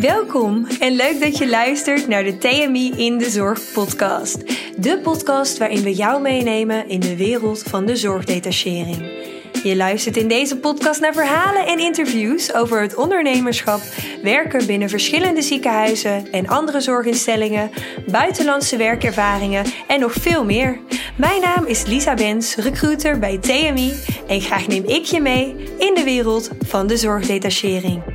Welkom en leuk dat je luistert naar de TMI in de Zorg podcast. De podcast waarin we jou meenemen in de wereld van de zorgdetachering. Je luistert in deze podcast naar verhalen en interviews over het ondernemerschap, werken binnen verschillende ziekenhuizen en andere zorginstellingen, buitenlandse werkervaringen en nog veel meer. Mijn naam is Lisa Bens, recruiter bij TMI en graag neem ik je mee in de wereld van de zorgdetachering.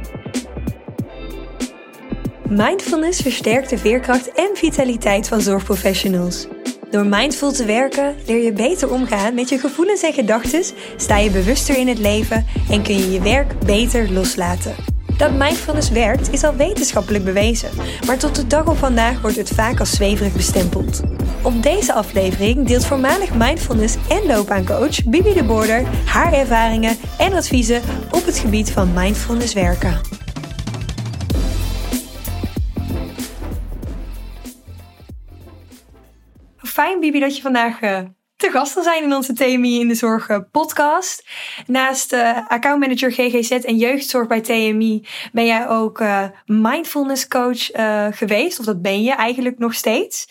Mindfulness versterkt de veerkracht en vitaliteit van zorgprofessionals. Door mindful te werken leer je beter omgaan met je gevoelens en gedachten, sta je bewuster in het leven en kun je je werk beter loslaten. Dat mindfulness werkt is al wetenschappelijk bewezen, maar tot de dag op vandaag wordt het vaak als zweverig bestempeld. Op deze aflevering deelt voormalig mindfulness en loopbaancoach Bibi de Border haar ervaringen en adviezen op het gebied van mindfulness werken. Fijn, Bibi, dat je vandaag uh, te gast zal zijn in onze TMI in de Zorg uh, podcast. Naast uh, accountmanager GGZ en jeugdzorg bij TMI ben jij ook mindfulness coach geweest. Of dat ben je eigenlijk nog steeds.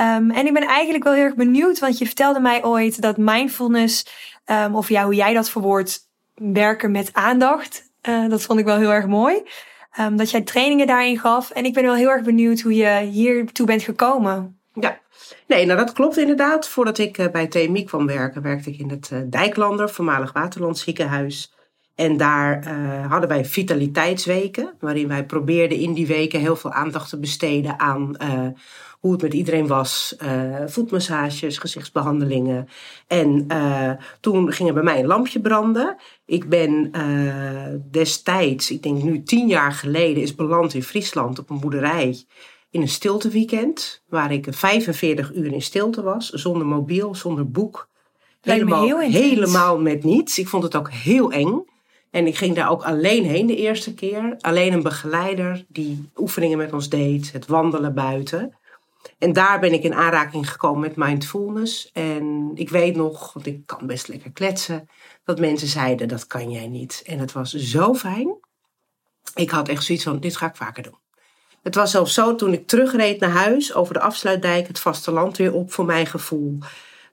Um, en ik ben eigenlijk wel heel erg benieuwd, want je vertelde mij ooit dat mindfulness, um, of ja, hoe jij dat verwoordt, werken met aandacht. dat vond ik wel heel erg mooi. Um, dat jij trainingen daarin gaf. En ik ben wel heel erg benieuwd hoe je hiertoe bent gekomen. Ja, Nee, nou dat klopt inderdaad. Voordat ik eh, bij TMI kwam werken, werkte ik in het eh, Dijklander, voormalig Waterland ziekenhuis. En daar uh, hadden wij vitaliteitsweken, waarin wij probeerden in die weken heel veel aandacht te besteden aan hoe het met iedereen was. Voetmassages, gezichtsbehandelingen. En toen ging er bij mij een lampje branden. Ik ben destijds, ik denk nu tien jaar geleden, is beland in Friesland op een boerderij in een stilteweekend, waar ik 45 uur in stilte was, zonder mobiel, zonder boek. Helemaal, helemaal met niets. Ik vond het ook heel eng. En ik ging daar ook alleen heen de eerste keer. Alleen een begeleider die oefeningen met ons deed, het wandelen buiten. En daar ben ik in aanraking gekomen met mindfulness. En ik weet nog, want ik kan best lekker kletsen, dat mensen zeiden: dat kan jij niet. En het was zo fijn. Ik had echt zoiets van: dit ga ik vaker doen. Het was zelfs zo, toen ik terugreed naar huis over de afsluitdijk, het vasteland weer op voor mijn gevoel,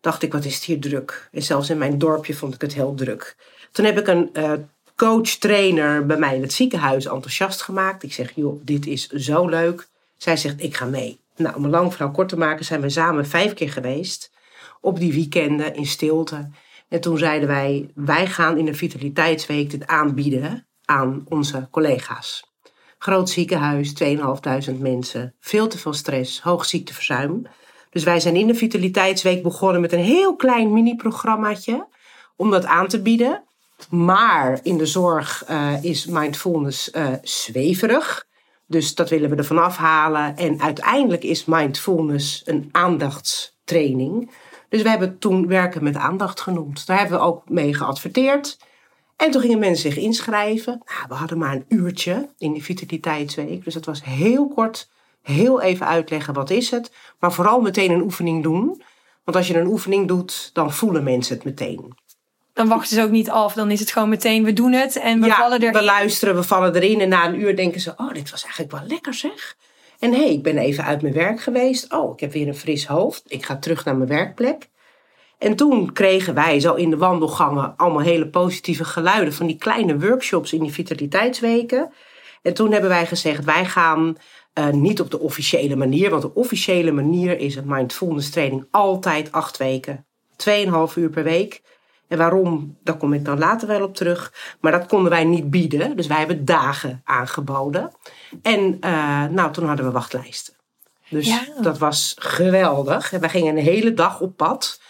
dacht ik, wat is het hier druk. En zelfs in mijn dorpje vond ik het heel druk. Toen heb ik een uh, coach-trainer bij mij in het ziekenhuis enthousiast gemaakt. Ik zeg, joh, dit is zo leuk. Zij zegt, ik ga mee. Nou, om een lang verhaal kort te maken, zijn we samen vijf keer geweest. Op die weekenden in stilte. En toen zeiden wij, wij gaan in de Vitaliteitsweek dit aanbieden aan onze collega's. Groot ziekenhuis, 2.500 mensen, veel te veel stress, hoog ziekteverzuim. Dus wij zijn in de Vitaliteitsweek begonnen met een heel klein mini-programmaatje om dat aan te bieden. Maar in de zorg uh, is mindfulness uh, zweverig. Dus dat willen we ervan afhalen. En uiteindelijk is mindfulness een aandachtstraining. Dus we hebben toen werken met aandacht genoemd. Daar hebben we ook mee geadverteerd. En toen gingen mensen zich inschrijven. Nou, we hadden maar een uurtje in die vitaliteitsweek. Dus dat was heel kort, heel even uitleggen wat is het. Maar vooral meteen een oefening doen. Want als je een oefening doet, dan voelen mensen het meteen. Dan wachten ze ook niet af. Dan is het gewoon meteen, we doen het en we vallen erin. we luisteren, we vallen erin. En na een uur denken ze, oh, dit was eigenlijk wel lekker zeg. En hé, hey, ik ben even uit mijn werk geweest. Oh, ik heb weer een fris hoofd. Ik ga terug naar mijn werkplek. En toen kregen wij zo in de wandelgangen allemaal hele positieve geluiden van die kleine workshops in die vitaliteitsweken. En toen hebben wij gezegd, wij gaan uh, niet op de officiële manier, want de officiële manier is een mindfulness training altijd acht weken. Tweeënhalf uur per week. En waarom, daar kom ik dan later wel op terug. Maar dat konden wij niet bieden. Dus wij hebben dagen aangeboden. En uh, nou, toen hadden we wachtlijsten. Dus ja. dat was geweldig. En wij gingen een hele dag op pad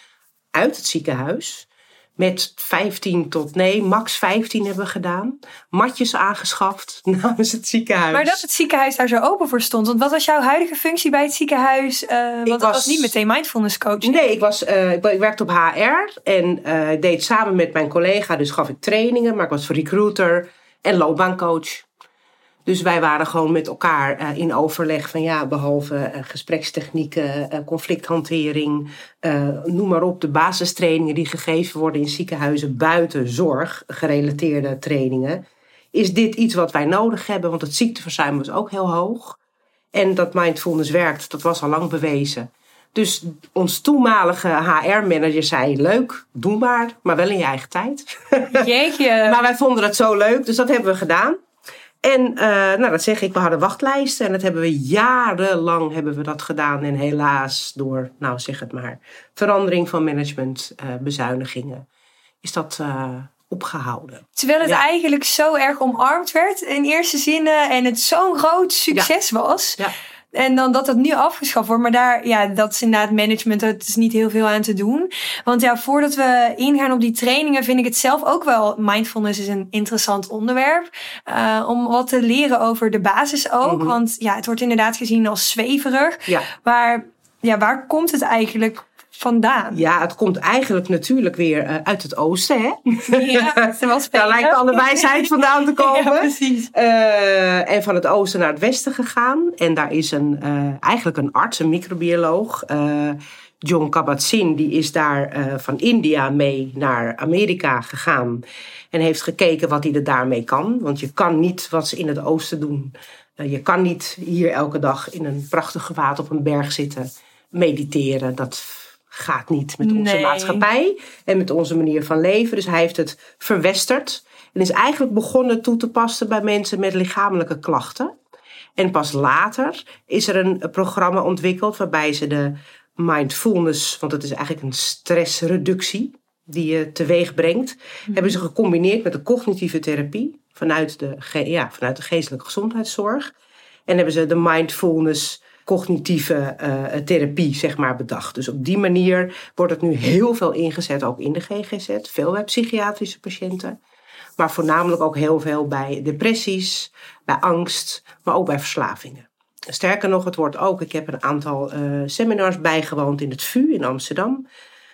uit het ziekenhuis. Met 15 tot, nee, max 15 hebben we gedaan. Matjes aangeschaft namens het ziekenhuis. Maar dat het ziekenhuis daar zo open voor stond. Want wat was jouw huidige functie bij het ziekenhuis? Uh, want was, was niet meteen mindfulness coach. Nee, ik, was, uh, ik werkte op HR. En uh, ik deed samen met mijn collega, dus gaf ik trainingen. Maar ik was recruiter en loopbaancoach. Dus wij waren gewoon met elkaar uh, in overleg van ja, behalve uh, gesprekstechnieken, uh, conflicthantering, noem maar op, de basistrainingen die gegeven worden in ziekenhuizen buiten zorg gerelateerde trainingen. is dit iets wat wij nodig hebben? Want het ziekteverzuim was ook heel hoog. En dat mindfulness werkt, dat was al lang bewezen. Dus ons toenmalige HR-manager zei: Leuk, doe maar, maar wel in je eigen tijd. Jeetje. maar wij vonden het zo leuk, dus dat hebben we gedaan. En uh, nou, dat zeg ik, we hadden wachtlijsten en dat hebben we jarenlang hebben we dat gedaan. En helaas door, nou zeg het maar, verandering van management, uh, bezuinigingen, is dat uh, opgehouden. Terwijl het ja. eigenlijk zo erg omarmd werd in eerste zinnen en het zo'n groot succes ja. was. Ja. En dan dat het nu afgeschaft wordt. Maar daar, ja, dat is inderdaad management. Het is niet heel veel aan te doen. Want ja, voordat we ingaan op die trainingen, vind ik het zelf ook wel. Mindfulness is een interessant onderwerp. Uh, om wat te leren over de basis ook. Mhm. Want ja, het wordt inderdaad gezien als zweverig. Ja. Maar ja, waar komt het eigenlijk vandaan? Ja, het komt eigenlijk natuurlijk weer uh, uit het oosten, hè? Ja, Daar lijkt alle wijsheid vandaan te komen. Ja, precies. Uh, en van het oosten naar het westen gegaan. En daar is een, uh, eigenlijk een arts, een microbioloog. John Kabat-Zinn, die is daar van India mee naar Amerika gegaan. En heeft gekeken wat hij er daarmee kan. Want je kan niet wat ze in het oosten doen. je kan niet hier elke dag in een prachtig gewaad op een berg zitten mediteren. Dat gaat niet met onze Nee. maatschappij en met onze manier van leven. Dus hij heeft het verwesterd en is eigenlijk begonnen toe te passen bij mensen met lichamelijke klachten. En pas later is er een programma ontwikkeld waarbij ze de mindfulness, want het is eigenlijk een stressreductie die je teweeg brengt, hebben ze gecombineerd met de cognitieve therapie vanuit de, ja, vanuit de geestelijke gezondheidszorg. En hebben ze de mindfulness cognitieve eh, therapie zeg maar bedacht. Dus op die manier wordt het nu heel veel ingezet, ook in de GGZ. Veel bij psychiatrische patiënten. Maar voornamelijk ook heel veel bij depressies, bij angst, maar ook bij verslavingen. Sterker nog, het wordt ook, ik heb een aantal eh, seminars bijgewoond in het VU in Amsterdam.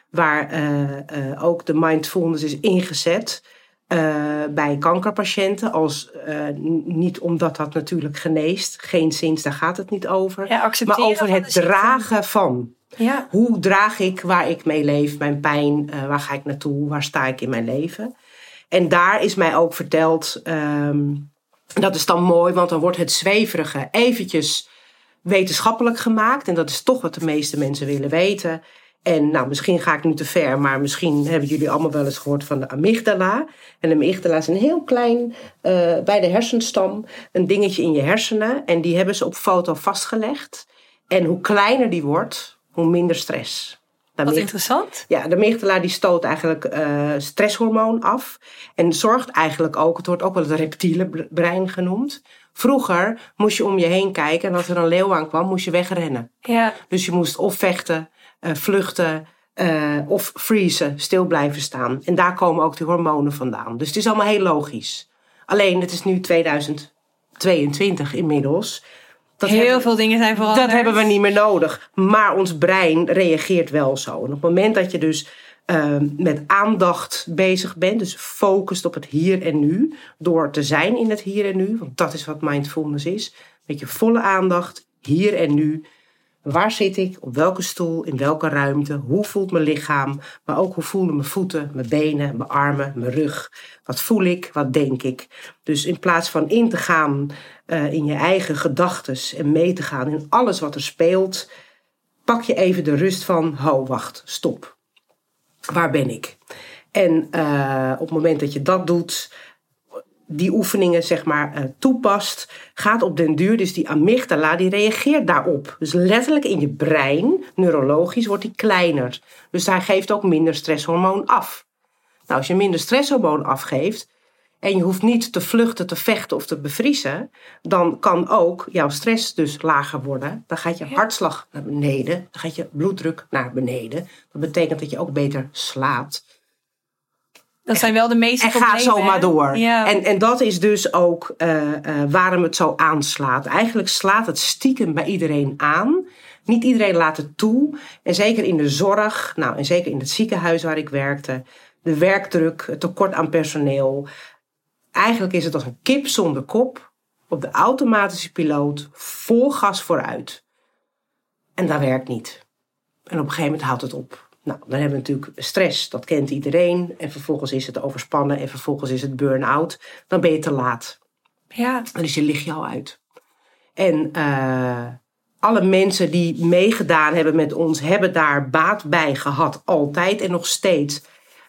Waar eh, ook de mindfulness is ingezet eh, bij kankerpatiënten. Als, eh, niet omdat dat natuurlijk geneest, geen zins, daar gaat het niet over. Ja, maar over het dragen van. Ja. Hoe draag ik waar ik mee leef, mijn pijn, eh, waar ga ik naartoe, waar sta ik in mijn leven? En daar is mij ook verteld, ehm, dat is dan mooi, want dan wordt het zweverige eventjes wetenschappelijk gemaakt. En dat is toch wat de meeste mensen willen weten. En nou, misschien ga ik nu te ver, maar misschien hebben jullie allemaal wel eens gehoord van de amygdala. En de amygdala is een heel klein, eh, bij de hersenstam, een dingetje in je hersenen. En die hebben ze op foto vastgelegd. En hoe kleiner die wordt, hoe minder stress. De Wat amyg- interessant. ja, de amygdala die stoot eigenlijk eh, stresshormoon af. En zorgt eigenlijk ook, het wordt ook wel het reptiele bre- brein genoemd. Vroeger moest je om je heen kijken en als er een leeuw aankwam, moest je wegrennen. Ja. Dus je moest of vechten, vluchten eh, of freezen, stil blijven staan. En daar komen ook die hormonen vandaan. Dus het is allemaal heel logisch. Alleen, het is nu 2022 inmiddels. Dat Heel hebben- veel dingen zijn veranderd. dat hebben we niet meer nodig. Maar ons brein reageert wel zo. En op het moment dat je dus ehm, met aandacht bezig bent, dus focust op het hier en nu, door te zijn in het hier en nu, want dat is wat mindfulness is, met je volle aandacht, hier en nu. Waar zit ik? Op welke stoel? In welke ruimte? Hoe voelt mijn lichaam? Maar ook hoe voelen mijn voeten, mijn benen, mijn armen, mijn rug? Wat voel ik? Wat denk ik? Dus in plaats van in te gaan eh, in je eigen gedachten en mee te gaan in alles wat er speelt, pak je even de rust van, ho, wacht, stop. Waar ben ik? En eh, op het moment dat je dat doet, die oefeningen zeg maar eh, toepast, gaat op den duur, dus die amygdala, die reageert daarop. Dus letterlijk in je brein, neurologisch, wordt die kleiner. Dus hij geeft ook minder stresshormoon af. Nou, als je minder stresshormoon afgeeft en je hoeft niet te vluchten, te vechten of te bevriezen, dan kan ook jouw stress dus lager worden. Dan gaat je hartslag naar beneden, dan gaat je bloeddruk naar beneden. Dat betekent dat je ook beter slaapt. Dat zijn wel de meeste En ga problemen. zo maar door. Ja. En, en dat is dus ook eh, eh, waarom het zo aanslaat. Eigenlijk slaat het stiekem bij iedereen aan. Niet iedereen laat het toe. En zeker in de zorg, nou, en zeker in het ziekenhuis waar ik werkte. De werkdruk, het tekort aan personeel. Eigenlijk is het als een kip zonder kop. Op de automatische piloot, vol gas vooruit. En dat werkt niet. En op een gegeven moment houdt het op. Nou, dan hebben we natuurlijk stress, dat kent iedereen. En vervolgens is het overspannen en vervolgens is het burn-out. Dan ben je te laat. Ja. Dan is je lichtje al uit. En uh, alle mensen die meegedaan hebben met ons, hebben daar baat bij gehad. Altijd en nog steeds.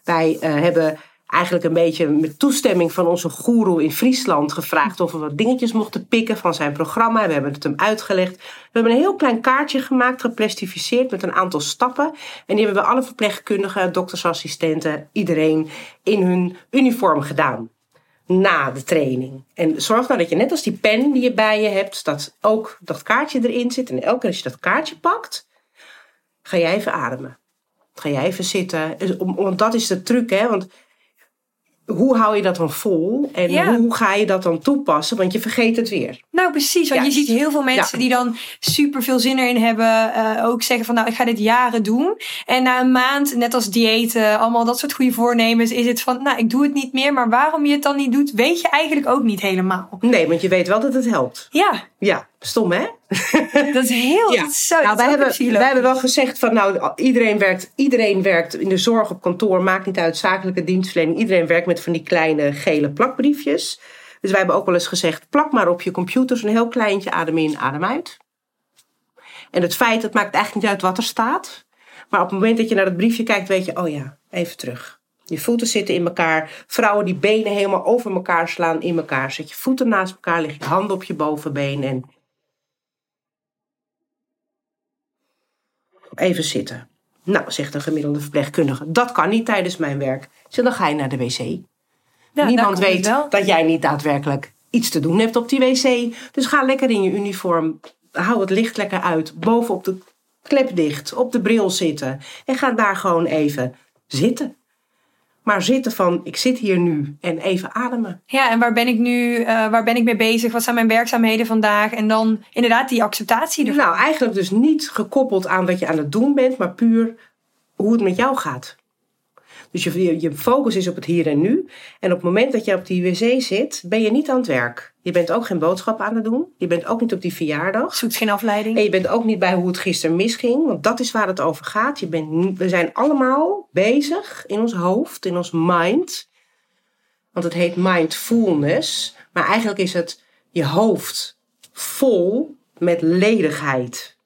Wij uh, hebben eigenlijk een beetje met toestemming van onze goeroe in Friesland gevraagd of we wat dingetjes mochten pikken van zijn programma. We hebben het hem uitgelegd. We hebben een heel klein kaartje gemaakt, geplastificeerd met een aantal stappen. En die hebben we alle verpleegkundigen, doktersassistenten, iedereen in hun uniform gedaan. Na de training. En zorg nou dat je net als die pen die je bij je hebt, dat ook dat kaartje erin zit. En elke keer als je dat kaartje pakt, ga jij even ademen. Ga jij even zitten. Want dat is de truc, hè? Want hoe hou je dat dan vol? En Ja. hoe ga je dat dan toepassen? Want je vergeet het weer. Nou, precies. Want je ziet heel veel mensen Ja. die dan super veel zin erin hebben. eh, ook zeggen van nou, ik ga dit jaren doen. En na een maand, net als diëten, allemaal dat soort goede voornemens, is het van nou, ik doe het niet meer. Maar waarom je het dan niet doet, weet je eigenlijk ook niet helemaal. Nee, want je weet wel dat het helpt. Ja, Ja, stom hè? dat is heel. Ja. zo, Nou, wij hebben, wij hebben wel gezegd van nou, iedereen werkt, iedereen werkt in de zorg op kantoor, maakt niet uit, zakelijke dienstverlening. Iedereen werkt met van die kleine gele plakbriefjes. Dus wij hebben ook wel eens gezegd, plak maar op je computer zo'n heel kleintje, adem in, adem uit. En het feit, het maakt eigenlijk niet uit wat er staat. Maar op het moment dat je naar het briefje kijkt, weet je, oh ja, even terug. Je voeten zitten in elkaar. Vrouwen die benen helemaal over elkaar slaan in elkaar. Zet je voeten naast elkaar, leg je handen op je bovenbeen en Even zitten. Nou, zegt een gemiddelde verpleegkundige, dat kan niet tijdens mijn werk. Zeg, dan ga je naar de wc. Ja, Niemand weet dat jij niet daadwerkelijk iets te doen hebt op die wc. Dus ga lekker in je uniform. Hou het licht lekker uit. Bovenop de klep dicht. Op de bril zitten. En ga daar gewoon even zitten. Maar zitten van, ik zit hier nu. En even ademen. Ja, en waar ben ik nu? eh, waar ben ik mee bezig? Wat zijn mijn werkzaamheden vandaag? En dan inderdaad die acceptatie ervan. Nou, eigenlijk dus niet gekoppeld aan wat je aan het doen bent. Maar puur hoe het met jou gaat. Dus je, je, focus is op het hier en nu. En op het moment dat je op die wc zit, ben je niet aan het werk. Je bent ook geen boodschap aan het doen. Je bent ook niet op die verjaardag. Zoekt geen afleiding. En je bent ook niet bij hoe het gisteren misging, want dat is waar het over gaat. Je bent, we zijn allemaal bezig in ons hoofd, in ons mind. Want het heet mindfulness. Maar eigenlijk is het je hoofd vol met ledigheid.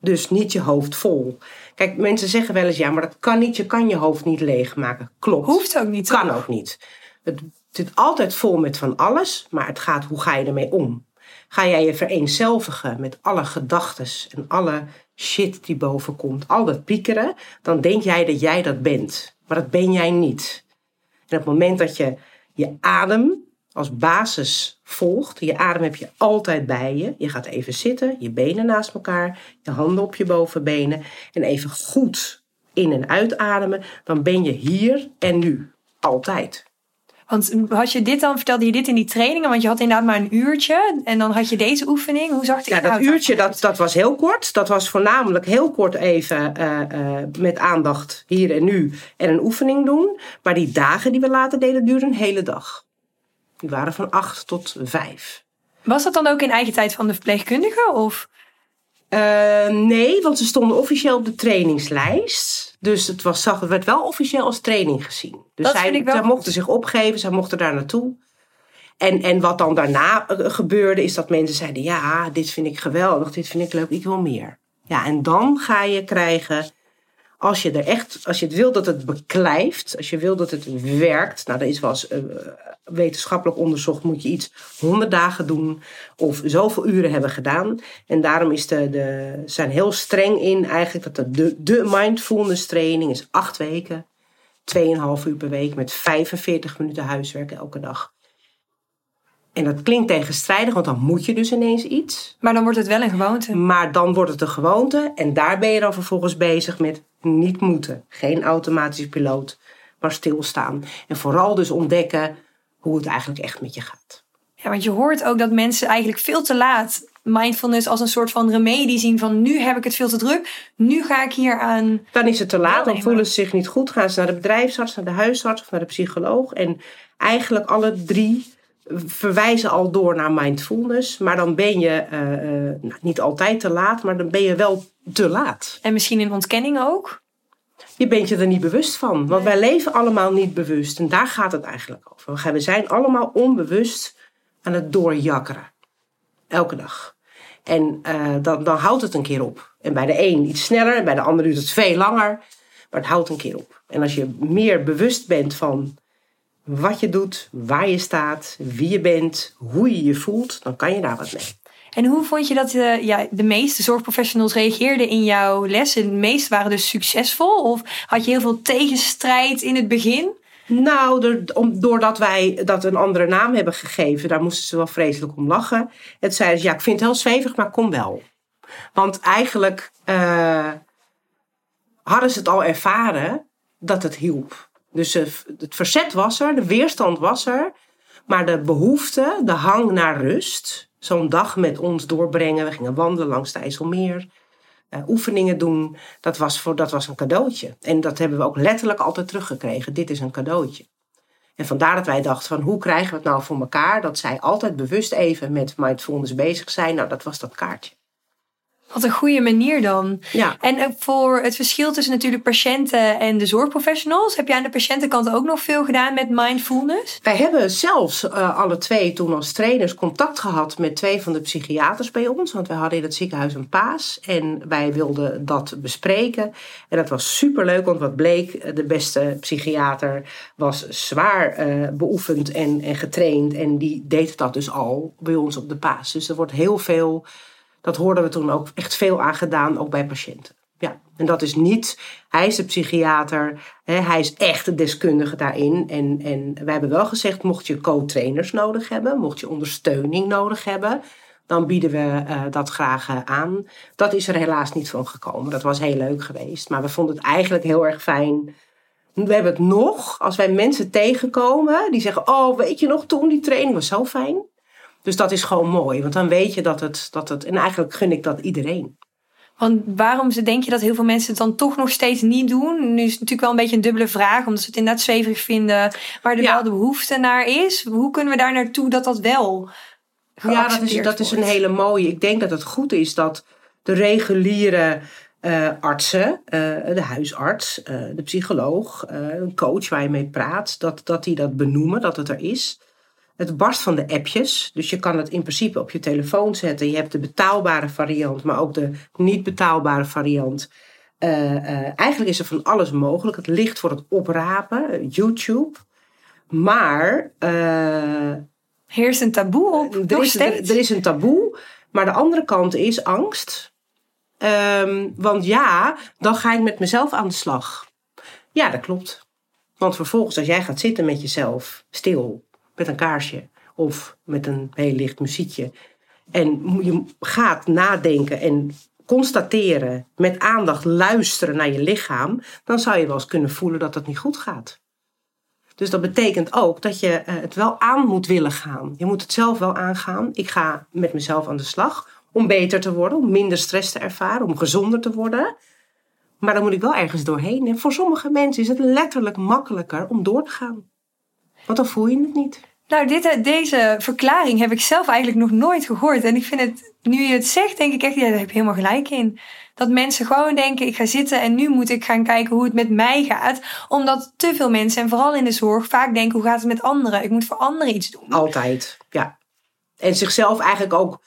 Dus niet je hoofd vol. Kijk, mensen zeggen wel eens, ja, maar dat kan niet. Je kan je hoofd niet leegmaken. Klopt. Hoeft ook niet. Kan ook niet. Het zit altijd vol met van alles, maar het gaat hoe ga je ermee om? Ga jij je vereenzelvigen met alle gedachten en alle shit die boven komt, al dat piekeren, dan denk jij dat jij dat bent. Maar dat ben jij niet. En op het moment dat je je adem als basis volgt, je adem heb je altijd bij je. Je gaat even zitten, je benen naast elkaar, je handen op je bovenbenen en even goed in- en uitademen, dan ben je hier en nu. Altijd. Want had je dit dan, vertelde je dit in die trainingen? Want je had inderdaad maar een uurtje. En dan had je deze oefening. Hoe zag die Ja, dat eruit? uurtje dat, dat was heel kort. Dat was voornamelijk heel kort even eh, eh, met aandacht hier en nu en een oefening doen. Maar die dagen die we later deden duurden een hele dag. Die waren van acht tot vijf. Was dat dan ook in eigen tijd van de verpleegkundige? Of? Eh, nee, want ze stonden officieel op de trainingslijst. Dus het, was, het werd wel officieel als training gezien. Dus Dat zij, zij mochten zich opgeven, zij mochten daar naartoe. En, en wat dan daarna eh, gebeurde, is dat mensen zeiden: Ja, dit vind ik geweldig, dit vind ik leuk, ik wil meer. Ja, en dan ga je krijgen, als je er echt, als je het wil dat het beklijft, als je wil dat het werkt, nou, dat is wel eens eh, wetenschappelijk onderzocht, moet je iets 100 dagen doen of zoveel uren hebben gedaan. En daarom is de, de, ze zijn heel streng in eigenlijk dat de, de, de mindfulness training is acht weken, 2,5 uur per week met 45 minuten huiswerk elke dag. En dat klinkt tegenstrijdig, want dan moet je dus ineens iets. Maar dan wordt het wel een gewoonte. Maar dan wordt het een gewoonte en daar ben je dan vervolgens bezig met niet moeten. Geen automatische piloot, maar stilstaan. En vooral dus ontdekken hoe het eigenlijk echt met je gaat. Ja, want je hoort ook dat mensen eigenlijk veel te laat mindfulness als een soort van remedie zien van nu heb ik het veel te druk. Nu ga ik hier aan. Dan is het te laat, dan voelen ze zich niet goed. Gaan ze naar de bedrijfsarts, naar de huisarts of naar de psycholoog. En eigenlijk alle drie verwijzen al door naar mindfulness. Maar dan ben je eh, eh, nou, niet altijd te laat, maar dan ben je wel te laat. En misschien in ontkenning ook. je bent je er niet bewust van. Want wij leven allemaal niet bewust. En daar gaat het eigenlijk over. We zijn allemaal onbewust aan het doorjakkeren. Elke dag. En uh, dan, dan houdt het een keer op. En bij de een iets sneller, en bij de ander duurt het veel langer. Maar het houdt een keer op. En als je meer bewust bent van wat je doet, waar je staat, wie je bent, hoe je je voelt, dan kan je daar wat mee. En hoe vond je dat de, eh, ja, de meeste zorgprofessionals reageerden in jouw lessen? De meeste waren dus succesvol? Of had je heel veel tegenstrijd in het begin? Nou, doordat wij dat een andere naam hebben gegeven, daar moesten ze wel vreselijk om lachen. Het zeiden ze, ja, ik vind het heel zwevig, maar kom wel. Want eigenlijk uh, hadden ze het al ervaren dat het hielp. Dus uh, het verzet was er, de weerstand was er, maar de behoefte, de hang naar rust, zo'n dag met ons doorbrengen. We gingen wandelen langs de IJsselmeer. Uh, oefeningen doen, dat was, voor, dat was een cadeautje. En dat hebben we ook letterlijk altijd teruggekregen. Dit is een cadeautje. En vandaar dat wij dachten van hoe krijgen we het nou voor elkaar dat zij altijd bewust even met mindfulness bezig zijn. Nou, dat was dat kaartje. Wat een goede manier dan. Ja. En eh, voor het verschil tussen natuurlijk patiënten en de zorgprofessionals, heb jij aan de patiëntenkant ook nog veel gedaan met mindfulness? Wij hebben zelfs uh, alle twee toen als trainers contact gehad met twee van de psychiaters bij ons. Want wij hadden in het ziekenhuis een paas en wij wilden dat bespreken. En dat was superleuk, want wat bleek, de beste psychiater was zwaar uh, beoefend en, en getraind. En die deed dat dus al bij ons op de paas. Dus er wordt heel veel dat hoorden we toen ook echt veel aan gedaan, ook bij patiënten. Ja, en dat is niet, hij is de psychiater, hè, hij is echt de deskundige daarin. En, en wij hebben wel gezegd, mocht je co-trainers nodig hebben, mocht je ondersteuning nodig hebben, dan bieden we uh, dat graag uh, aan. Dat is er helaas niet van gekomen. Dat was heel leuk geweest. Maar we vonden het eigenlijk heel erg fijn. We hebben het nog, als wij mensen tegenkomen die zeggen: Oh, weet je nog, toen die training was zo fijn. Dus dat is gewoon mooi, want dan weet je dat het, dat het. En eigenlijk gun ik dat iedereen. Want waarom denk je dat heel veel mensen het dan toch nog steeds niet doen? Nu is het natuurlijk wel een beetje een dubbele vraag, omdat ze het inderdaad zweverig vinden, waar er wel de behoefte naar is. Hoe kunnen we daar naartoe dat dat wel. Ja, dat is, dat is een hele mooie. Ik denk dat het goed is dat de reguliere uh, artsen, uh, de huisarts, uh, de psycholoog, een coach waar je mee praat, dat, dat die dat benoemen, dat het er is. Het barst van de appjes. Dus je kan het in principe op je telefoon zetten. Je hebt de betaalbare variant, maar ook de niet betaalbare variant. Uh, uh, eigenlijk is er van alles mogelijk. Het ligt voor het oprapen, YouTube. Maar. Uh, Heerst een taboe op? Er is, er, er, is een taboe. Maar de andere kant is angst. Um, want ja, dan ga ik met mezelf aan de slag. Ja, dat klopt. Want vervolgens, als jij gaat zitten met jezelf, stil, met een kaarsje of met een heel licht muziekje. En je gaat nadenken en constateren, met aandacht luisteren naar je lichaam, dan zou je wel eens kunnen voelen dat het niet goed gaat. Dus dat betekent ook dat je eh, het wel aan moet willen gaan. Je moet het zelf wel aangaan. Ik ga met mezelf aan de slag om beter te worden, om minder stress te ervaren, om gezonder te worden. Maar dan moet ik wel ergens doorheen. En voor sommige mensen is het letterlijk makkelijker om door te gaan. Want dan voel je het niet. Nou, dit, deze verklaring heb ik zelf eigenlijk nog nooit gehoord. En ik vind het, nu je het zegt, denk ik echt, ja, daar heb je helemaal gelijk in. Dat mensen gewoon denken, ik ga zitten en nu moet ik gaan kijken hoe het met mij gaat. Omdat te veel mensen, en vooral in de zorg, vaak denken, hoe gaat het met anderen? Ik moet voor anderen iets doen. Altijd, ja. En zichzelf eigenlijk ook,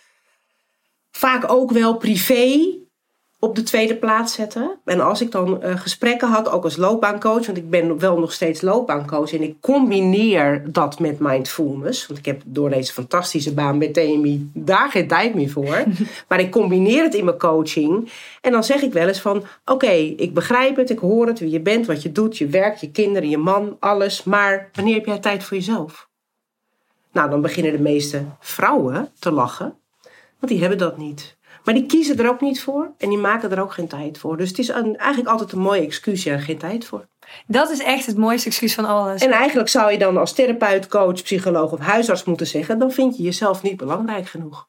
vaak ook wel privé op de tweede plaats zetten. En als ik dan uh, gesprekken had, ook als loopbaancoach, want ik ben wel nog steeds loopbaancoach en ik combineer dat met mindfulness, want ik heb door deze fantastische baan met TMI daar geen tijd meer voor, maar ik combineer het in mijn coaching en dan zeg ik wel eens van, oké, ik begrijp het, ik hoor het, wie je bent, wat je doet, je werk, je kinderen, je man, alles, maar wanneer heb jij tijd voor jezelf? Nou, dan beginnen de meeste vrouwen te lachen, want die hebben dat niet. Maar die kiezen er ook niet voor en die maken er ook geen tijd voor. Dus het is een, eigenlijk altijd een mooie excuus, ja, geen tijd voor. Dat is echt het mooiste excuus van alles. En eigenlijk zou je dan als therapeut, coach, psycholoog of huisarts moeten zeggen: dan vind je jezelf niet belangrijk genoeg.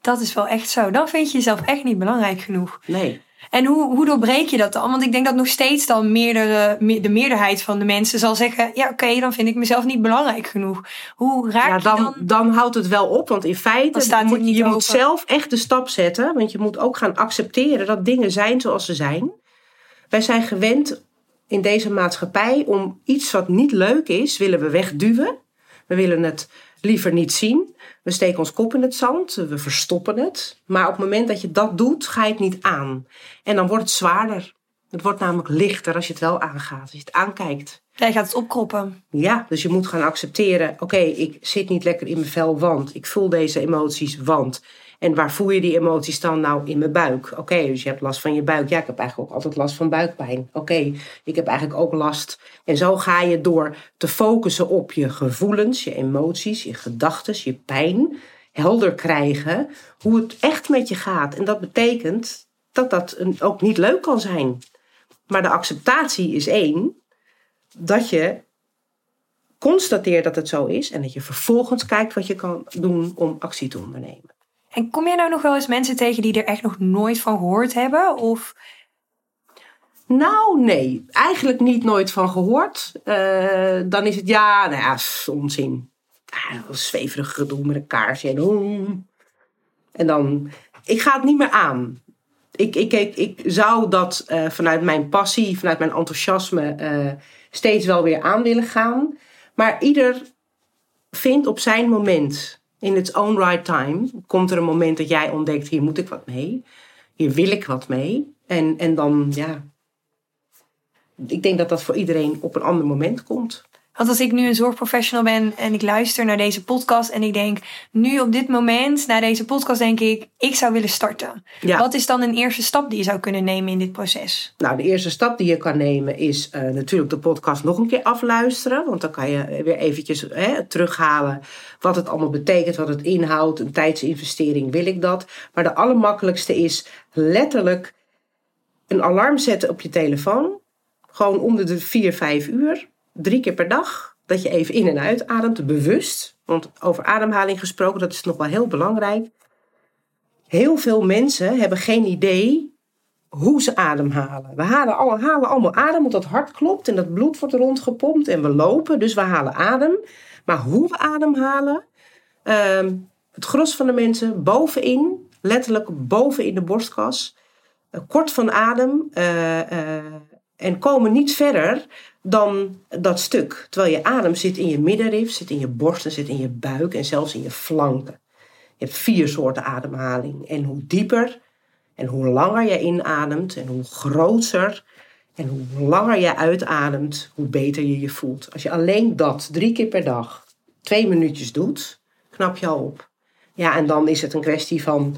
Dat is wel echt zo. Dan vind je jezelf echt niet belangrijk genoeg. Nee. En hoe, hoe doorbreek je dat dan? Want ik denk dat nog steeds dan meerdere, de meerderheid van de mensen zal zeggen: ja, oké, dan vind ik mezelf niet belangrijk genoeg. Hoe raak ja, dan, je dan? Dan houdt het wel op, want in feite moet, je moet zelf echt de stap zetten, want je moet ook gaan accepteren dat dingen zijn zoals ze zijn. Wij zijn gewend in deze maatschappij om iets wat niet leuk is, willen we wegduwen. We willen het liever niet zien. We steken ons kop in het zand, we verstoppen het. Maar op het moment dat je dat doet, ga je het niet aan. En dan wordt het zwaarder. Het wordt namelijk lichter als je het wel aangaat, als je het aankijkt. Jij gaat het opkroppen. Ja, dus je moet gaan accepteren: oké, ik zit niet lekker in mijn vel, want ik voel deze emoties, want. En waar voel je die emoties dan nou in mijn buik? Oké, dus je hebt last van je buik. Ja, ik heb eigenlijk ook altijd last van buikpijn. Oké, ik heb eigenlijk ook last. En zo ga je door te focussen op je gevoelens, je emoties, je gedachten, je pijn, helder krijgen hoe het echt met je gaat. En dat betekent dat dat ook niet leuk kan zijn. Maar de acceptatie is één, dat je constateert dat het zo is en dat je vervolgens kijkt wat je kan doen om actie te ondernemen. En kom jij nou nog wel eens mensen tegen die er echt nog nooit van gehoord hebben? Of... Nou, nee. Eigenlijk niet nooit van gehoord. Uh, dan is het ja, nou ja, onzin. Ah, zweverig gedoe met een kaarsje. En, en dan, ik ga het niet meer aan. Ik, ik, ik, zou dat uh, vanuit mijn passie, vanuit mijn enthousiasme uh, steeds wel weer aan willen gaan. Maar ieder vindt op zijn moment in its own right time komt er een moment dat jij ontdekt, hier moet ik wat mee. Hier wil ik wat mee. En, en dan, ja, ik denk dat dat voor iedereen op een ander moment komt. Want als ik nu een zorgprofessional ben en ik luister naar deze podcast en ik denk, nu op dit moment, na deze podcast, denk ik, ik zou willen starten. Wat is dan een eerste stap die je zou kunnen nemen in dit proces? Nou, de eerste stap die je kan nemen is uh, natuurlijk de podcast nog een keer afluisteren. Want dan kan je weer eventjes hè, terughalen wat het allemaal betekent, wat het inhoudt, een tijdsinvestering, wil ik dat. Maar de allermakkelijkste is letterlijk een alarm zetten op je telefoon. Gewoon om de vier, vijf uur drie keer per dag. Dat je even in en uit ademt, bewust. Want over ademhaling gesproken, dat is nog wel heel belangrijk. Heel veel mensen hebben geen idee hoe ze ademhalen. We halen, halen allemaal adem, want dat hart klopt en dat bloed wordt rondgepompt en we lopen, dus we halen adem. Maar hoe we ademhalen, uh, het gros van de mensen bovenin, letterlijk boven in de borstkas, uh, kort van adem uh, en komen niet verder dan dat stuk. Terwijl je adem zit in je middenrif, zit in je borsten, zit in je buik en zelfs in je flanken. Je hebt vier soorten ademhaling. En hoe dieper en hoe langer je inademt en hoe groter en hoe langer je uitademt, hoe beter je je voelt. Als je alleen dat drie keer per dag, twee minuutjes doet, knap je al op. Ja, en dan is het een kwestie van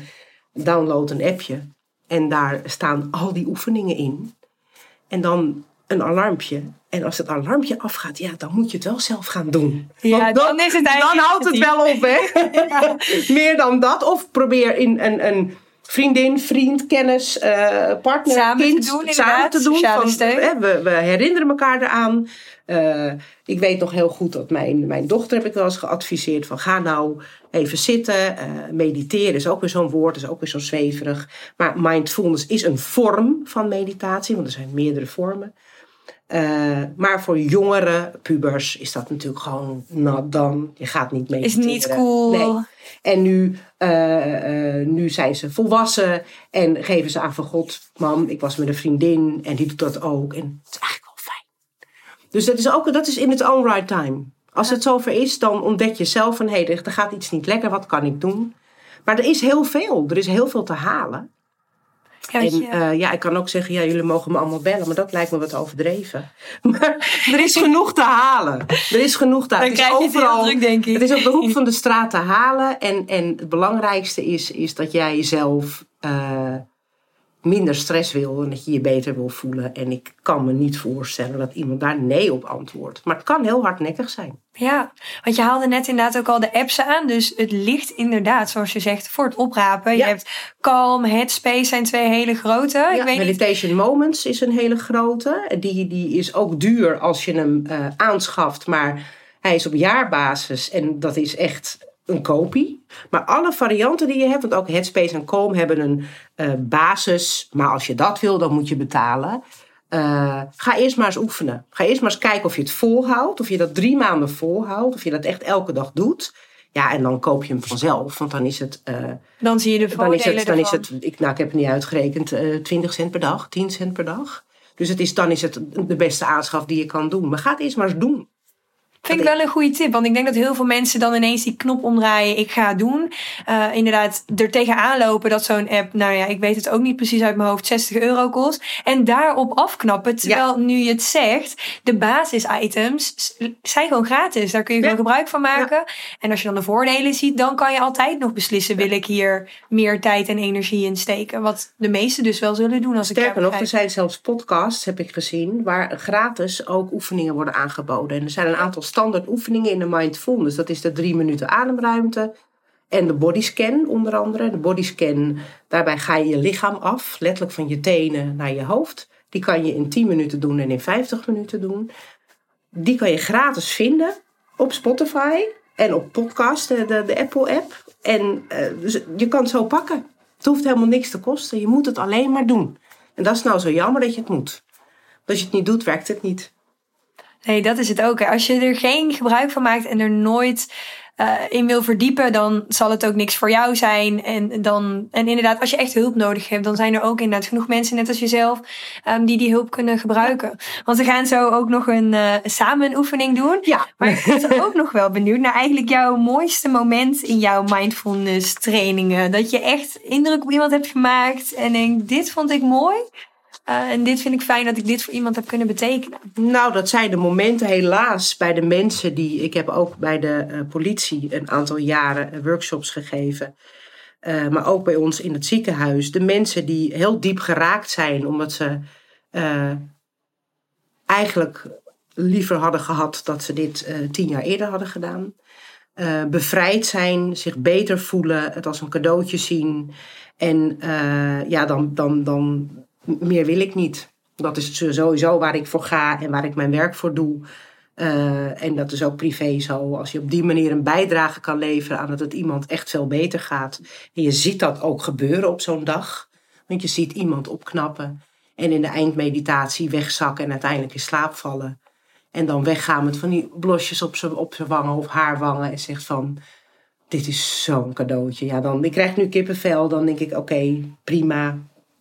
download een appje. En daar staan al die oefeningen in. En dan een alarmpje. En als het alarmpje afgaat, ja, dan moet je het wel zelf gaan doen. Ja, dan, dan, is het dan houdt het wel op, hè? Meer dan dat. Of probeer in een, een vriendin, vriend, kennis, uh, partner, samen kind te doen, samen te doen. Van, hè, we, we, herinneren elkaar eraan. Uh, ik weet nog heel goed dat mijn, mijn dochter heb ik wel eens geadviseerd van ga nou even zitten. Uh, mediteren is ook weer zo'n woord, is ook weer zo zweverig. Maar mindfulness is een vorm van meditatie, want er zijn meerdere vormen. Uh, maar voor jongere pubers is dat natuurlijk gewoon not done. Je gaat niet mediteren. Is niet cool. Nee. En nu, uh, uh, nu zijn ze volwassen en geven ze aan van God, mam, ik was met een vriendin en die doet dat ook. En het is eigenlijk wel fijn. Dus dat is ook dat is in het own right time. Als het zover is, dan ontdek je zelf van hé, hey, er gaat iets niet lekker, wat kan ik doen? Maar er is heel veel. Er is heel veel te halen. Ja, en uh, ja, ik kan ook zeggen, ja, jullie mogen me allemaal bellen, maar dat lijkt me wat overdreven. Maar er is genoeg te halen. Er is genoeg te halen. Het is overal, druk, denk ik. Het is op de hoek van de straat te halen. En, en het belangrijkste is, is dat jij jezelf uh, minder stress wil en dat je je beter wil voelen. En ik kan me niet voorstellen dat iemand daar nee op antwoordt. Maar het kan heel hardnekkig zijn. Ja, want je haalde net inderdaad ook al de apps aan. Dus het ligt inderdaad, zoals je zegt, voor het oprapen. Ja. Je hebt Calm, Headspace zijn twee hele grote. Ja, ik weet Meditation niet... Moments is een hele grote. Die, die is ook duur als je hem uh, aanschaft. Maar hij is op jaarbasis en dat is echt een kopie. Maar alle varianten die je hebt, want ook Headspace en Calm hebben een uh, basis. Maar als je dat wil, dan moet je betalen. Uh, ga eerst maar eens oefenen. Ga eerst maar eens kijken of je het volhoudt. Of je dat drie maanden volhoudt. Of je dat echt elke dag doet. Ja, en dan koop je hem vanzelf. Want dan is het... Uh, dan zie je de voordelen Dan is het, dan is het ik, nou, ik heb het niet uitgerekend. 20 cent per dag, 10 cent per dag. Dus het is, dan is het de beste aanschaf die je kan doen. Maar ga het eerst maar eens doen. Vind ik wel een goede tip. Want ik denk dat heel veel mensen dan ineens die knop omdraaien. Ik ga het doen. Uh, inderdaad, er tegenaan lopen dat zo'n app, nou ja, ik weet het ook niet precies uit mijn hoofd, 60 euro kost. En daarop afknappen. Terwijl nu je het zegt, de basis-items zijn gewoon gratis. Daar kun je gewoon gebruik van maken. En als je dan de voordelen ziet, dan kan je altijd nog beslissen: wil ik hier meer tijd en energie in steken? Wat de meesten dus wel zullen doen als ik Sterker nog, er zijn zelfs podcasts, heb ik gezien, waar gratis ook oefeningen worden aangeboden. En er zijn een aantal standaard oefeningen in de mindfulness. Dat is de drie minuten ademruimte. En de bodyscan onder andere. De bodyscan, daarbij ga je je lichaam af. Letterlijk van je tenen naar je hoofd. Die kan je in 10 minuten doen en in 50 minuten doen. Die kan je gratis vinden op Spotify en op podcast, de, de Apple-app. En uh, dus je kan het zo pakken. Het hoeft helemaal niks te kosten. Je moet het alleen maar doen. En dat is nou zo jammer dat je het moet. Als je het niet doet, werkt het niet. Nee, dat is het ook. Als je er geen gebruik van maakt en er nooit uh, in wil verdiepen, dan zal het ook niks voor jou zijn. En, dan, en inderdaad, als je echt hulp nodig hebt, dan zijn er ook inderdaad genoeg mensen, net als jezelf, um, die die hulp kunnen gebruiken. Want we gaan zo ook nog een uh, samen een oefening doen. Ja. Maar ik ben ook nog wel benieuwd naar eigenlijk jouw mooiste moment in jouw mindfulness trainingen. Dat je echt indruk op iemand hebt gemaakt en denk, dit vond ik mooi. Uh, en dit vind ik fijn dat ik dit voor iemand heb kunnen betekenen. Nou, dat zijn de momenten helaas bij de mensen die. Ik heb ook bij de uh, politie een aantal jaren uh, workshops gegeven. maar ook bij ons in het ziekenhuis. De mensen die heel diep geraakt zijn omdat ze eigenlijk liever hadden gehad dat ze dit tien jaar eerder hadden gedaan. bevrijd zijn, zich beter voelen, het als een cadeautje zien. En ja, dan, dan, dan meer wil ik niet. Dat is sowieso waar ik voor ga en waar ik mijn werk voor doe. Uh, en dat is ook privé zo. Als je op die manier een bijdrage kan leveren aan dat het iemand echt veel beter gaat. En je ziet dat ook gebeuren op zo'n dag. Want je ziet iemand opknappen en in de eindmeditatie wegzakken en uiteindelijk in slaap vallen. En dan weggaan met van die blosjes op zijn op wangen of haar wangen en zegt van... Dit is zo'n cadeautje. Ja, dan, ik krijg nu kippenvel. Dan denk ik, oké, prima.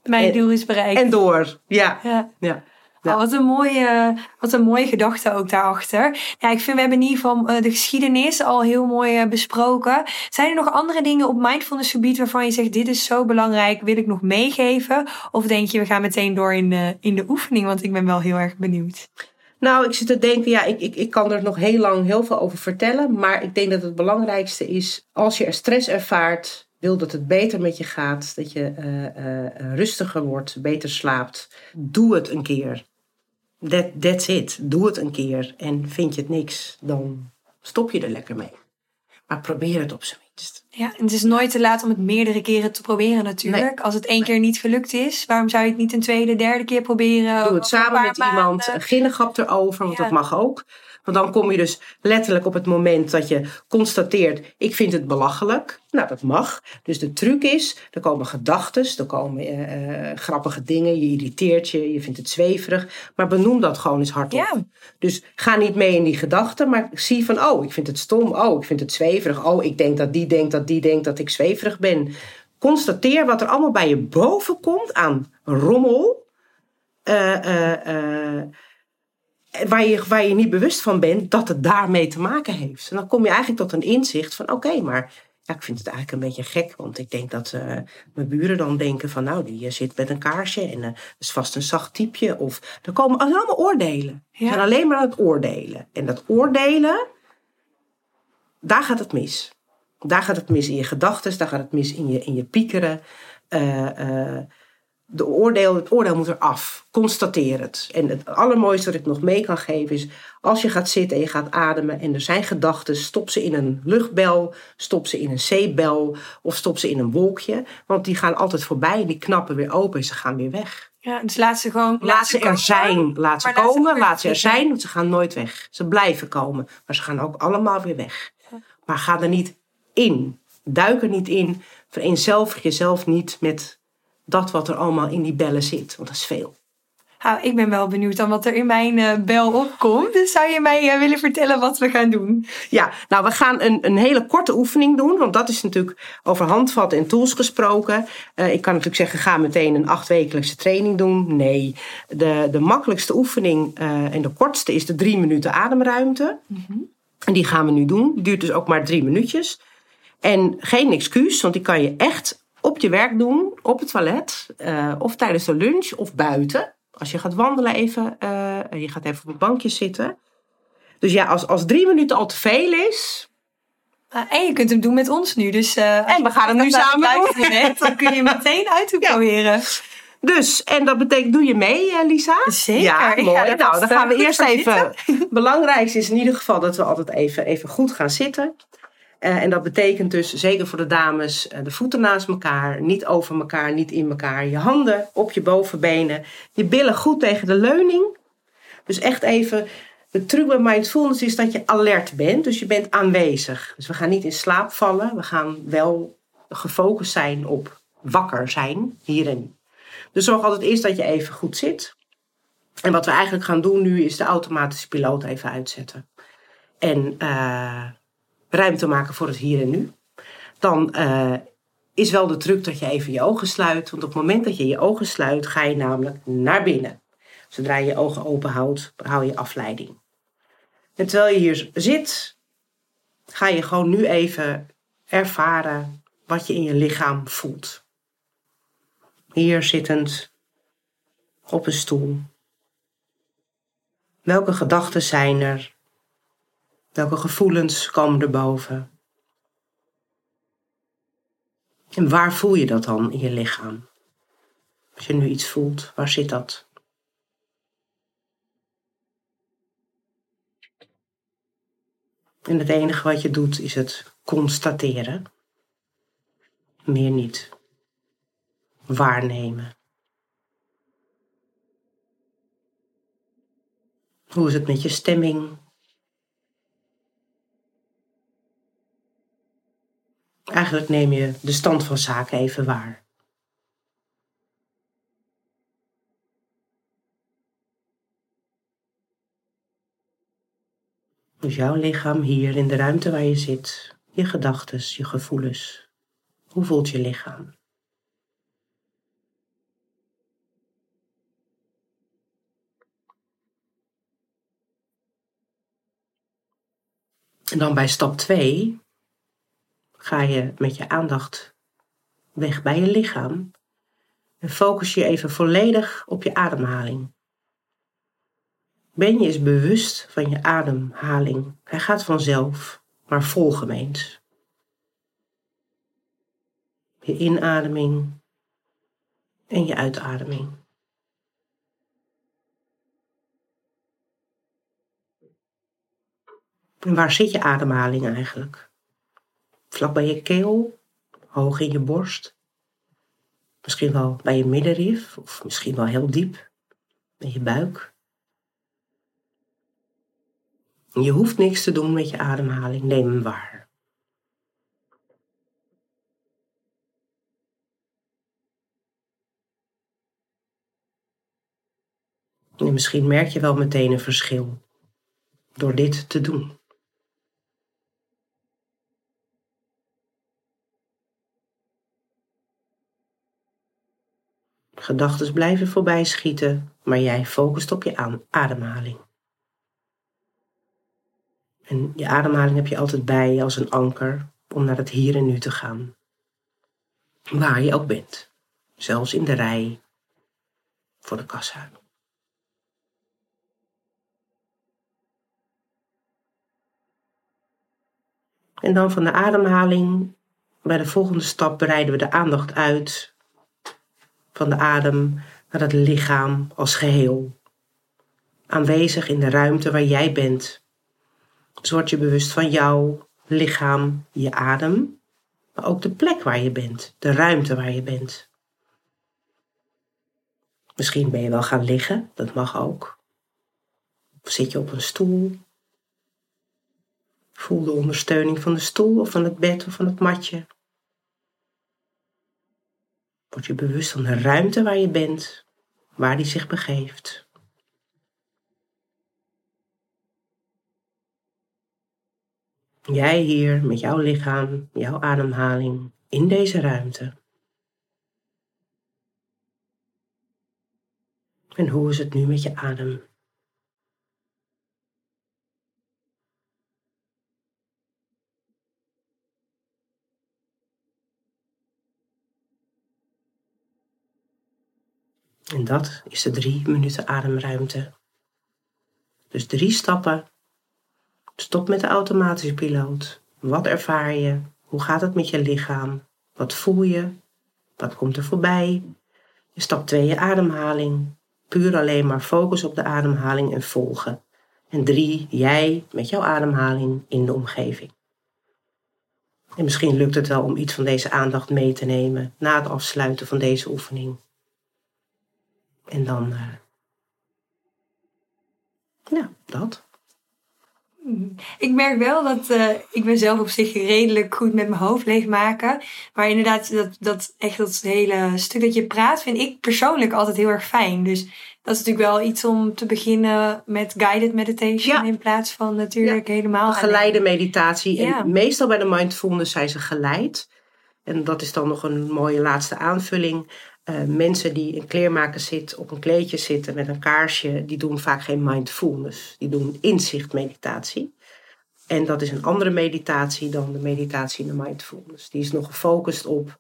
Mijn doel is bereikt. En door, ja. ja. ja. Oh, wat, een mooie, wat een mooie gedachte ook daarachter. Ja, ik vind we hebben in ieder geval eh, de geschiedenis al heel mooi eh, besproken. Zijn er nog andere dingen op mindfulness gebied waarvan je zegt dit is zo belangrijk, wil ik nog meegeven? Of denk je we gaan meteen door in de, in de oefening, want ik ben wel heel erg benieuwd. Nou, ik zit te denken, ja, ik, ik, ik kan er nog heel lang heel veel over vertellen. Maar ik denk dat het belangrijkste is, als je er stress ervaart, wil dat het beter met je gaat, dat je uh, uh, rustiger wordt, beter slaapt, doe het een keer. That, that's it. Doe het een keer. En vind je het niks, dan stop je er lekker mee. Maar probeer het op zijn minst. Ja, en het is nooit te laat om het meerdere keren te proberen natuurlijk. Als het één keer niet gelukt is, waarom zou je het niet een tweede, derde keer proberen? Doe het samen met iemand, een ginnegap erover, want dat mag ook. Want dan kom je dus letterlijk op het moment dat je constateert: ik vind het belachelijk. Nou, dat mag. Dus de truc is: er komen gedachten, er komen uh, grappige dingen, je irriteert je, je vindt het zweverig. Maar benoem dat gewoon eens hardop. Ja. Dus ga niet mee in die gedachten, maar zie van: oh, ik vind het stom. Oh, ik vind het zweverig. Oh, ik denk dat die denkt dat die denkt dat ik zweverig ben. Constateer wat er allemaal bij je boven komt aan rommel. Uh, waar je, waar je niet bewust van bent dat het daarmee te maken heeft. En dan kom je eigenlijk tot een inzicht van oké, maar ja, ik vind het eigenlijk een beetje gek. Want ik denk dat uh, mijn buren dan denken van nou, die zit met een kaarsje en uh, is vast een zacht typeje. Of er komen allemaal oordelen. Ja. zijn alleen maar aan het oordelen. En dat oordelen, daar gaat het mis. Daar gaat het mis in je gedachten, daar gaat het mis in je, in je piekeren. Uh, de oordeel, het oordeel moet eraf. Constateer het. En het allermooiste wat ik nog mee kan geven is... als je gaat zitten en je gaat ademen en er zijn gedachten... stop ze in een luchtbel, stop ze in een zeepbel... of stop ze in een wolkje. Want die gaan altijd voorbij en die knappen weer open en ze gaan weer weg. Ja, dus laat ze gewoon... Laat, ze er zijn. Laat ze komen, laat ze er zijn, want ze gaan nooit weg. Ze blijven komen, maar ze gaan ook allemaal weer weg. Maar ga er niet in. Duik er niet in. Vereenzelvig jezelf niet met dat wat er allemaal in die bellen zit. Want dat is veel. Nou, ik ben wel benieuwd dan wat er in mijn uh, bel opkomt. Dus zou je mij uh, willen vertellen wat we gaan doen? Ja, nou we gaan een, een hele korte oefening doen. Want dat is natuurlijk over handvatten en tools gesproken. Uh, ik kan natuurlijk zeggen, ga meteen een achtwekelijkse training doen. Nee, de, de makkelijkste oefening en de kortste is de drie minuten ademruimte. Mm -hmm. En die gaan we nu doen. Die duurt dus ook maar drie minuutjes. En geen excuus, want die kan je echt op je werk doen, op het toilet, of tijdens de lunch of buiten. Als je gaat wandelen even, uh, je gaat even op een bankje zitten. Dus ja, als, als drie minuten al te veel is. Uh, en je kunt hem doen met ons nu. Dus, en we gaan hem nu samen doen. Dan kun je meteen uitproberen. Ja. Dus, en dat betekent, doe je mee, Lisa? Zeker. Ja, mooi. nou, dan gaan we eerst even. Het belangrijkste is in ieder geval dat we altijd even, even goed gaan zitten. Uh, en dat betekent dus, zeker voor de dames, uh, de voeten naast elkaar, niet over elkaar, niet in elkaar. Je handen op je bovenbenen, je billen goed tegen de leuning. Dus echt even, de truc bij mindfulness is dat je alert bent, dus je bent aanwezig. Dus we gaan niet in slaap vallen, we gaan wel gefocust zijn op wakker zijn, hier en nu. Dus zorg altijd eerst dat je even goed zit. En wat we eigenlijk gaan doen nu is de automatische piloot even uitzetten. En uh, ruimte maken voor het hier en nu. Dan uh, is wel de truc dat je even je ogen sluit. Want op het moment dat je je ogen sluit, ga je namelijk naar binnen. Zodra je je ogen open houdt, hou je afleiding. En terwijl je hier zit, ga je gewoon nu even ervaren wat je in je lichaam voelt. Hier zittend op een stoel. Welke gedachten zijn er? Welke gevoelens komen er boven? En waar voel je dat dan in je lichaam? Als je nu iets voelt, waar zit dat? En het enige wat je doet is het constateren. Meer niet. Waarnemen. Hoe is het met je stemming? Eigenlijk neem je de stand van zaken even waar. Dus jouw lichaam hier in de ruimte waar je zit, je gedachten, je gevoelens. Hoe voelt je lichaam? En dan bij stap 2 ga je met je aandacht weg bij je lichaam en focus je even volledig op je ademhaling. Ben je eens bewust van je ademhaling? Hij gaat vanzelf, maar volg hem eens. Je inademing en je uitademing. En waar zit je ademhaling eigenlijk? Vlak bij je keel, hoog in je borst. Misschien wel bij je middenrif of misschien wel heel diep in je buik. Je hoeft niks te doen met je ademhaling, neem hem waar. En misschien merk je wel meteen een verschil door dit te doen. Gedachten blijven voorbij schieten, maar jij focust op je ademhaling. En je ademhaling heb je altijd bij je als een anker om naar het hier en nu te gaan. Waar je ook bent, zelfs in de rij voor de kassa. En dan van de ademhaling, bij de volgende stap breiden we de aandacht uit van de adem naar het lichaam als geheel. Aanwezig in de ruimte waar jij bent. Zo word je bewust van jouw lichaam, je adem, maar ook de plek waar je bent, de ruimte waar je bent. Misschien ben je wel gaan liggen, dat mag ook. Of zit je op een stoel. Voel de ondersteuning van de stoel of van het bed of van het matje. Word je bewust van de ruimte waar je bent, waar die zich begeeft. Jij hier met jouw lichaam, jouw ademhaling in deze ruimte. En hoe is het nu met je adem? En dat is de drie minuten ademruimte. Dus drie stappen. Stop met de automatische piloot. Wat ervaar je? Hoe gaat het met je lichaam? Wat voel je? Wat komt er voorbij? Stap 2 je ademhaling. Puur alleen maar focus op de ademhaling en volgen. En drie, jij met jouw ademhaling in de omgeving. En misschien lukt het wel om iets van deze aandacht mee te nemen na het afsluiten van deze oefening. En dan, uh, ja, dat. Ik merk wel dat uh, ik ben zelf op zich redelijk goed met mijn hoofd leegmaken. Maar inderdaad, dat, dat echt dat hele stuk dat je praat, vind ik persoonlijk altijd heel erg fijn. Dus dat is natuurlijk wel iets om te beginnen met guided meditation in plaats van natuurlijk helemaal. Geleide meditatie. En meestal bij de mindfulness zijn ze geleid. En dat is dan nog een mooie laatste aanvulling. Uh, mensen die een kleermaker zit, op een kleedje zitten met een kaarsje, die doen vaak geen mindfulness. Die doen inzichtmeditatie. En dat is een andere meditatie dan de meditatie in de mindfulness. Die is nog gefocust op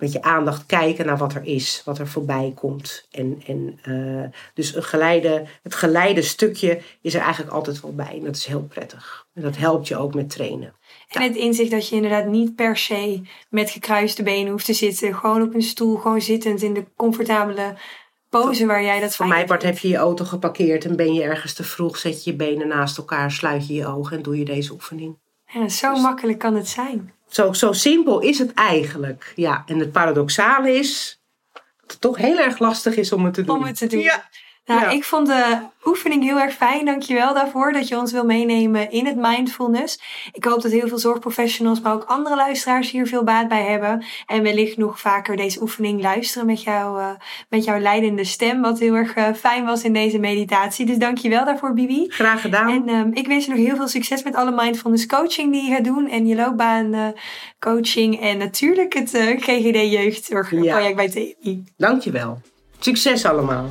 met je aandacht kijken naar wat er is, wat er voorbij komt. En, en, uh, dus een het geleide stukje is er eigenlijk altijd wel bij. En dat is heel prettig. En dat helpt je ook met trainen. En het inzicht dat je inderdaad niet per se met gekruiste benen hoeft te zitten. Gewoon op een stoel, gewoon zittend in de comfortabele pose waar jij dat Voor mij part heb je je auto geparkeerd en ben je ergens te vroeg. Zet je je benen naast elkaar, sluit je je ogen en doe je deze oefening. Ja, zo dus makkelijk kan het zijn. Zo, zo simpel is het eigenlijk. Ja, en het paradoxale is dat het toch heel erg lastig is om het te doen. Om het te doen. Ja. Nou, ik vond de oefening heel erg fijn. Dankjewel daarvoor dat je ons wil meenemen in het mindfulness. Ik hoop dat heel veel zorgprofessionals, maar ook andere luisteraars hier veel baat bij hebben. En wellicht nog vaker deze oefening luisteren met, jou, uh, met jouw leidende stem. Wat heel erg uh, fijn was in deze meditatie. Dus dankjewel daarvoor, Bibi. Graag gedaan. En um, ik wens je nog heel veel succes met alle mindfulness coaching die je gaat doen. En je loopbaan uh, coaching. En natuurlijk het GGD jeugdzorgproject ja. bij TMI. Dankjewel. Succes allemaal.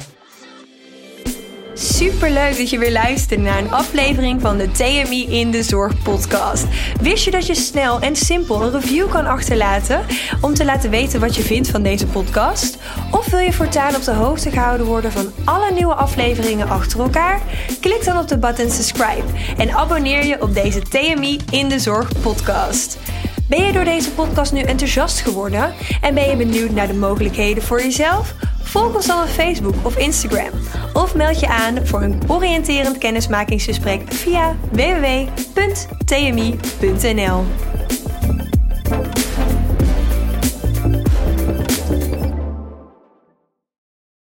Super leuk dat je weer luistert naar een aflevering van de TMI in de Zorg podcast. Wist je dat je snel en simpel een review kan achterlaten om te laten weten wat je vindt van deze podcast? Of wil je voortaan op de hoogte gehouden worden van alle nieuwe afleveringen achter elkaar? Klik dan op de button subscribe en abonneer je op deze TMI in de Zorg podcast. Ben je door deze podcast nu enthousiast geworden en ben je benieuwd naar de mogelijkheden voor jezelf? Volg ons dan op Facebook of Instagram. Of meld je aan voor een oriënterend kennismakingsgesprek via www.tmi.nl.